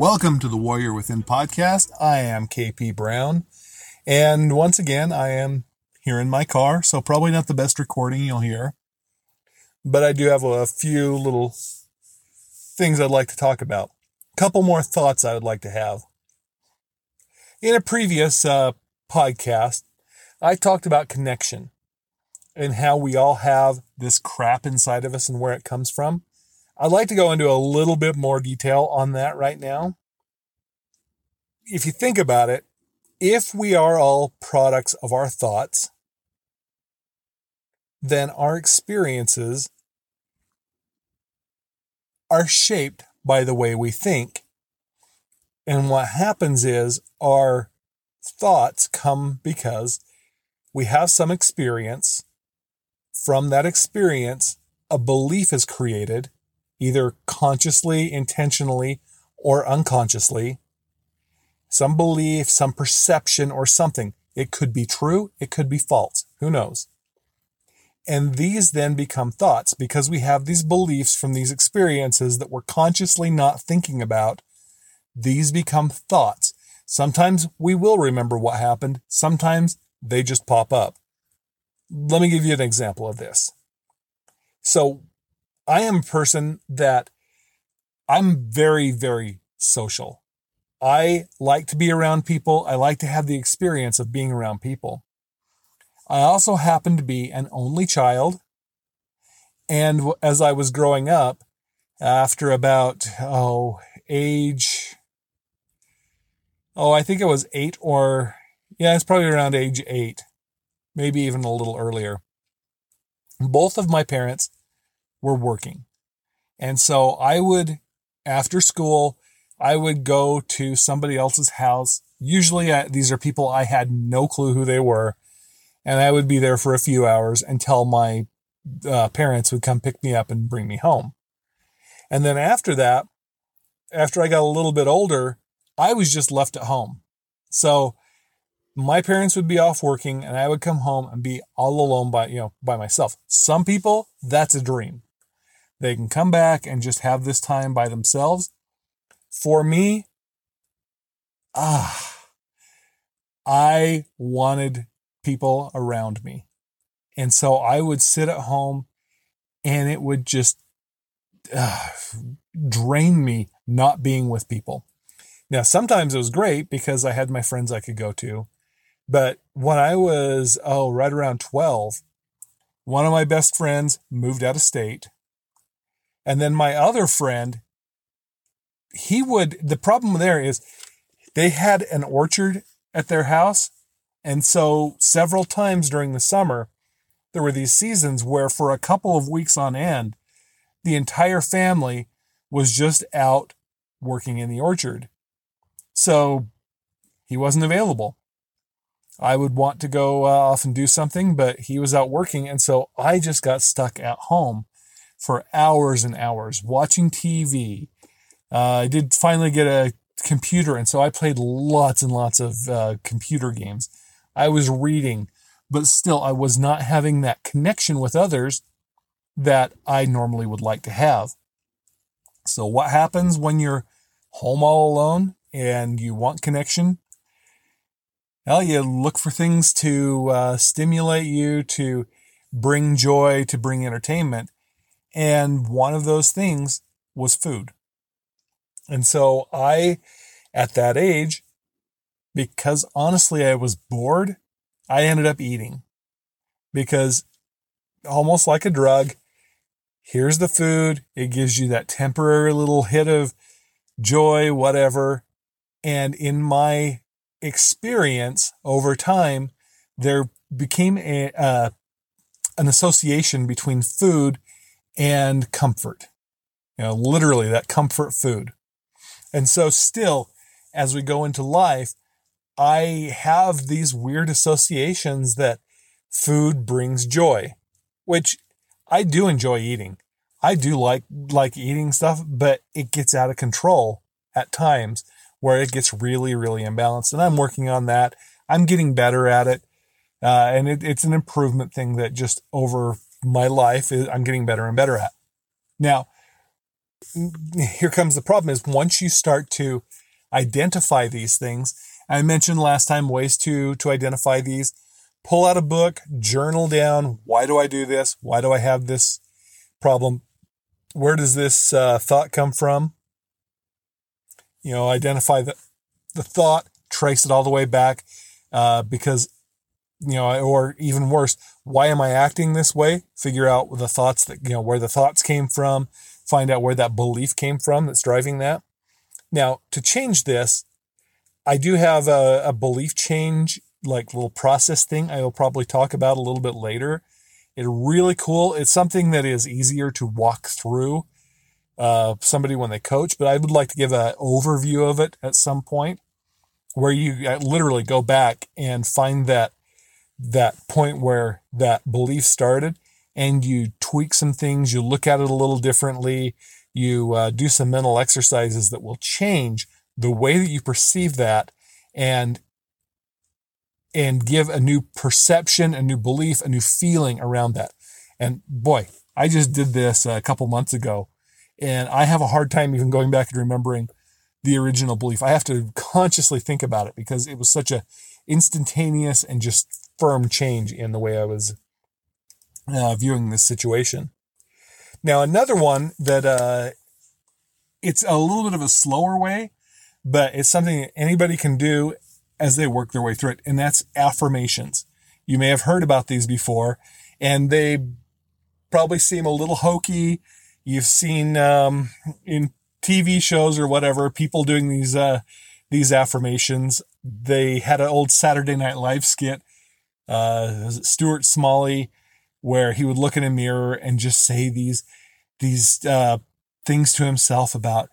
Welcome to the Warrior Within podcast. I am KP Brown. And once again, I am here in my car, so probably not the best recording you'll hear. But I do have a few little things I'd like to talk about. A couple more thoughts I would like to have. In a previous uh, podcast, I talked about connection and how we all have this crap inside of us and where it comes from. I'd like to go into a little bit more detail on that right now. If you think about it, if we are all products of our thoughts, then our experiences are shaped by the way we think. And what happens is our thoughts come because we have some experience. From that experience, a belief is created either consciously, intentionally, or unconsciously. Some belief, some perception, or something. It could be true, it could be false. Who knows? And these then become thoughts because we have these beliefs from these experiences that we're consciously not thinking about. These become thoughts. Sometimes we will remember what happened, sometimes they just pop up. Let me give you an example of this. So, I am a person that I'm very, very social. I like to be around people. I like to have the experience of being around people. I also happen to be an only child. And as I was growing up, after about, oh, age, oh, I think it was eight or, yeah, it's probably around age eight, maybe even a little earlier. Both of my parents were working. And so I would, after school, I would go to somebody else's house. Usually I, these are people I had no clue who they were. And I would be there for a few hours until my uh, parents would come pick me up and bring me home. And then after that, after I got a little bit older, I was just left at home. So my parents would be off working and I would come home and be all alone by, you know, by myself. Some people, that's a dream. They can come back and just have this time by themselves. For me, ah, I wanted people around me. And so I would sit at home and it would just uh, drain me not being with people. Now, sometimes it was great because I had my friends I could go to. But when I was, oh, right around 12, one of my best friends moved out of state. And then my other friend, he would, the problem there is they had an orchard at their house. And so several times during the summer, there were these seasons where for a couple of weeks on end, the entire family was just out working in the orchard. So he wasn't available. I would want to go uh, off and do something, but he was out working. And so I just got stuck at home for hours and hours watching TV. Uh, I did finally get a computer, and so I played lots and lots of uh, computer games. I was reading, but still, I was not having that connection with others that I normally would like to have. So, what happens when you're home all alone and you want connection? Well, you look for things to uh, stimulate you, to bring joy, to bring entertainment. And one of those things was food. And so I, at that age, because honestly I was bored, I ended up eating because almost like a drug, here's the food. It gives you that temporary little hit of joy, whatever. And in my experience over time, there became a, uh, an association between food and comfort. You know, literally that comfort food. And so still, as we go into life, I have these weird associations that food brings joy, which I do enjoy eating. I do like, like eating stuff, but it gets out of control at times where it gets really, really imbalanced. And I'm working on that. I'm getting better at it. Uh, and it, it's an improvement thing that just over my life I'm getting better and better at. Now, here comes the problem is once you start to identify these things, I mentioned last time ways to, to identify these. Pull out a book, journal down. Why do I do this? Why do I have this problem? Where does this uh, thought come from? You know, identify the, the thought, trace it all the way back, uh, because, you know, or even worse, why am I acting this way? Figure out the thoughts that, you know, where the thoughts came from, find out where that belief came from that's driving that. Now, to change this, I do have a, a belief change, like little process thing I will probably talk about a little bit later. It's really cool. It's something that is easier to walk through uh, somebody when they coach, but I would like to give an overview of it at some point where you uh, literally go back and find that that point where that belief started and you tweak some things you look at it a little differently you uh, do some mental exercises that will change the way that you perceive that and and give a new perception a new belief a new feeling around that and boy i just did this a couple months ago and i have a hard time even going back and remembering the original belief. I have to consciously think about it because it was such a instantaneous and just firm change in the way I was uh, viewing this situation. Now, another one that uh, it's a little bit of a slower way, but it's something that anybody can do as they work their way through it, and that's affirmations. You may have heard about these before, and they probably seem a little hokey. You've seen um, in TV shows or whatever, people doing these, uh, these affirmations. They had an old Saturday Night Live skit, uh, Stuart Smalley, where he would look in a mirror and just say these, these, uh, things to himself about,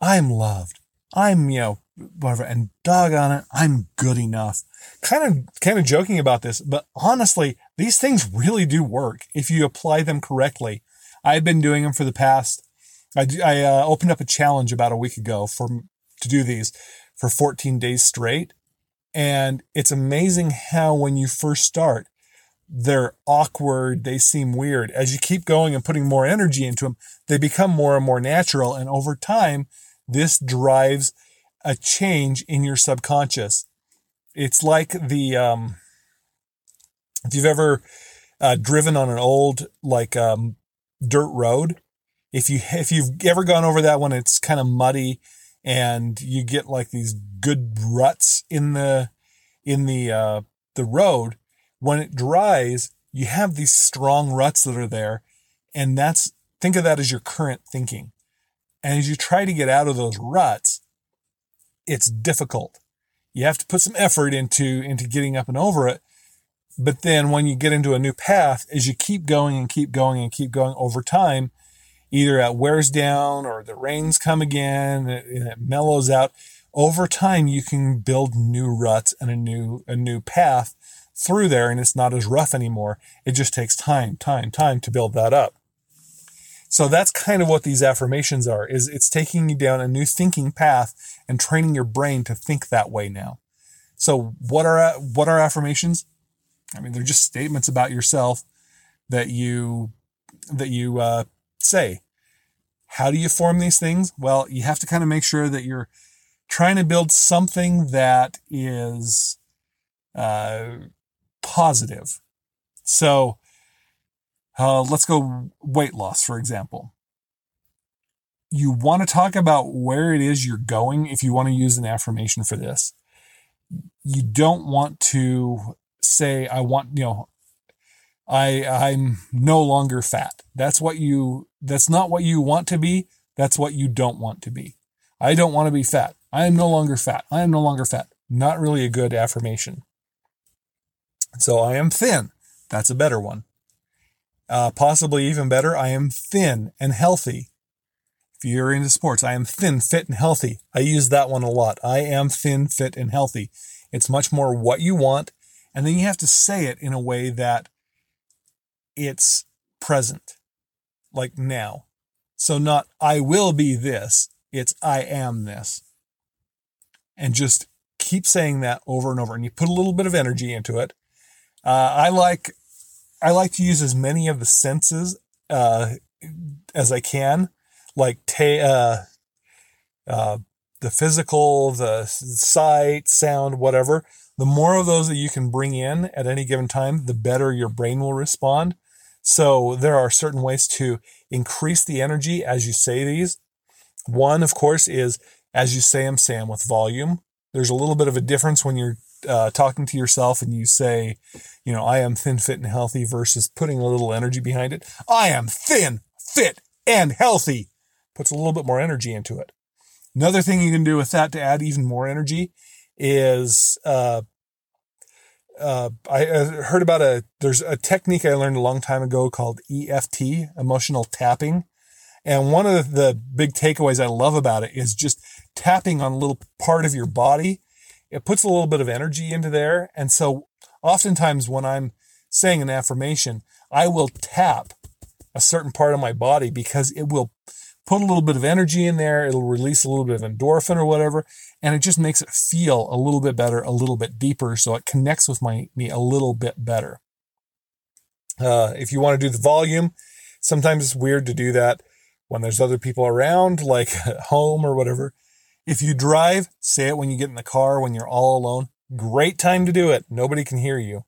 I'm loved. I'm, you know, whatever. And doggone it, I'm good enough. Kind of, kind of joking about this, but honestly, these things really do work if you apply them correctly. I've been doing them for the past I, I uh, opened up a challenge about a week ago for to do these for 14 days straight. And it's amazing how when you first start, they're awkward. They seem weird. As you keep going and putting more energy into them, they become more and more natural. And over time, this drives a change in your subconscious. It's like the, um, if you've ever uh, driven on an old, like, um, dirt road if you if you've ever gone over that one, it's kind of muddy, and you get like these good ruts in the in the uh, the road. When it dries, you have these strong ruts that are there, and that's think of that as your current thinking. And as you try to get out of those ruts, it's difficult. You have to put some effort into into getting up and over it. But then when you get into a new path, as you keep going and keep going and keep going over time, either it wears down or the rains come again and it mellows out. Over time, you can build new ruts and a new, a new path through there and it's not as rough anymore. It just takes time, time, time to build that up. So that's kind of what these affirmations are, is it's taking you down a new thinking path and training your brain to think that way now. So what are, what are affirmations? I mean, they're just statements about yourself that you, that you, uh, say. How do you form these things? Well, you have to kind of make sure that you're trying to build something that is uh, positive. So uh, let's go weight loss, for example. You want to talk about where it is you're going if you want to use an affirmation for this. You don't want to say, I want, you know, I I'm no longer fat. That's what you that's not what you want to be. That's what you don't want to be. I don't want to be fat. I am no longer fat. I am no longer fat. Not really a good affirmation. So I am thin. That's a better one. Uh, possibly even better, I am thin and healthy. If you're into sports, I am thin, fit, and healthy. I use that one a lot. I am thin, fit, and healthy. It's much more what you want. And then you have to say it in a way that it's present, like now. So not I will be this, it's I am this. And just keep saying that over and over. And you put a little bit of energy into it. Uh, I like I like to use as many of the senses uh, as I can. like uh, uh, the physical, the sight, sound, whatever, the more of those that you can bring in at any given time, the better your brain will respond. So there are certain ways to increase the energy as you say these. One, of course, is as you say them, say them with volume. There's a little bit of a difference when you're uh, talking to yourself and you say, you know, I am thin, fit, and healthy versus putting a little energy behind it. I am thin, fit, and healthy. Puts a little bit more energy into it. Another thing you can do with that to add even more energy is uh, uh, I heard about a there's a technique I learned a long time ago called EFT, emotional tapping. And one of the big takeaways I love about it is just tapping on a little part of your body. It puts a little bit of energy into there. And so oftentimes when I'm saying an affirmation, I will tap a certain part of my body because it will put a little bit of energy in there. It'll release a little bit of endorphin or whatever. And it just makes it feel a little bit better, a little bit deeper. So it connects with my, me a little bit better. Uh, if you want to do the volume, sometimes it's weird to do that when there's other people around, like at home or whatever. If you drive, say it when you get in the car, when you're all alone. Great time to do it. Nobody can hear you.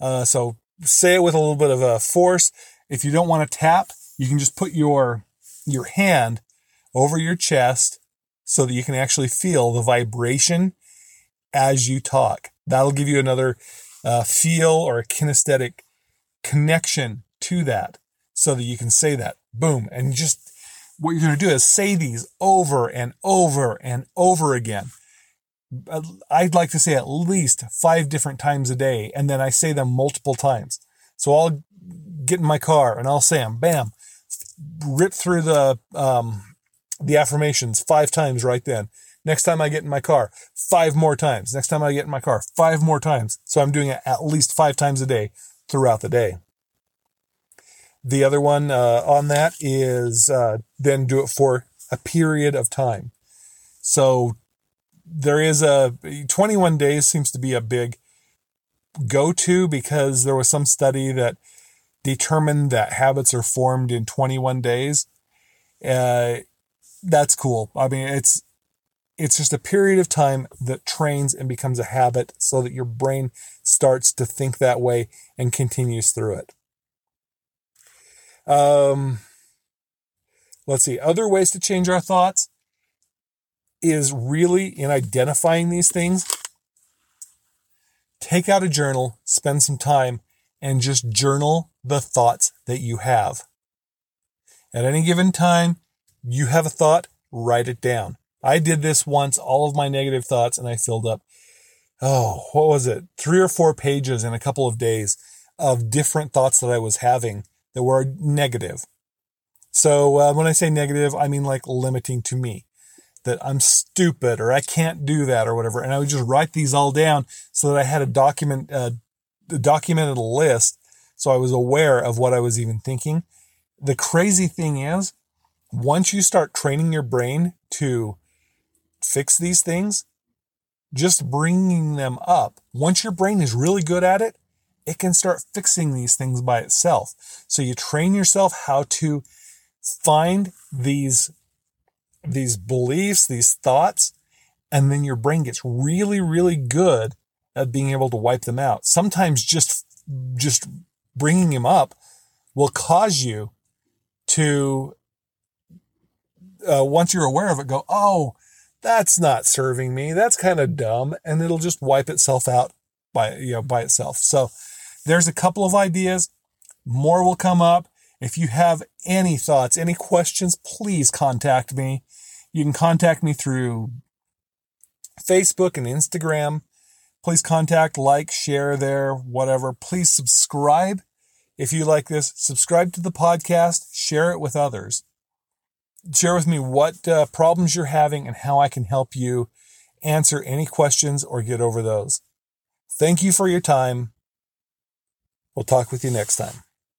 Uh, so say it with a little bit of a force. If you don't want to tap, you can just put your your hand over your chest so that you can actually feel the vibration as you talk. That'll give you another uh, feel or a kinesthetic connection to that so that you can say that. Boom. And just what you're going to do is say these over and over and over again. I'd like to say at least five different times a day, and then I say them multiple times. So I'll get in my car and I'll say them, bam, rip through the um, the affirmations five times right then. Next time I get in my car, five more times. Next time I get in my car, five more times. So I'm doing it at least five times a day throughout the day. The other one uh, on that is uh, then do it for a period of time. So there is a 21 days seems to be a big go to because there was some study that determined that habits are formed in 21 days. Uh, that's cool. I mean, it's it's just a period of time that trains and becomes a habit so that your brain starts to think that way and continues through it. Um, let's see. Other ways to change our thoughts is really in identifying these things. Take out a journal, spend some time, and just journal the thoughts that you have. At any given time, you have a thought, write it down. I did this once, all of my negative thoughts, and I filled up, oh, what was it? Three or four pages in a couple of days of different thoughts that I was having that were negative. So uh, when I say negative, I mean like limiting to me that I'm stupid or I can't do that or whatever. And I would just write these all down so that I had a document, uh, documented list so I was aware of what I was even thinking. The crazy thing is, once you start training your brain to fix these things, just bringing them up, once your brain is really good at it, it can start fixing these things by itself. So you train yourself how to find these, these beliefs, these thoughts, and then your brain gets really, really good at being able to wipe them out. Sometimes just, just bringing him up will cause you to, uh, once you're aware of it, go, oh, that's not serving me. That's kind of dumb. And it'll just wipe itself out by, you know, by itself. So there's a couple of ideas. More will come up. If you have any thoughts, any questions, please contact me. You can contact me through Facebook and Instagram. Please contact, like, share there, whatever. Please subscribe if you like this. Subscribe to the podcast, share it with others. Share with me what uh, problems you're having and how I can help you answer any questions or get over those. Thank you for your time. We'll talk with you next time.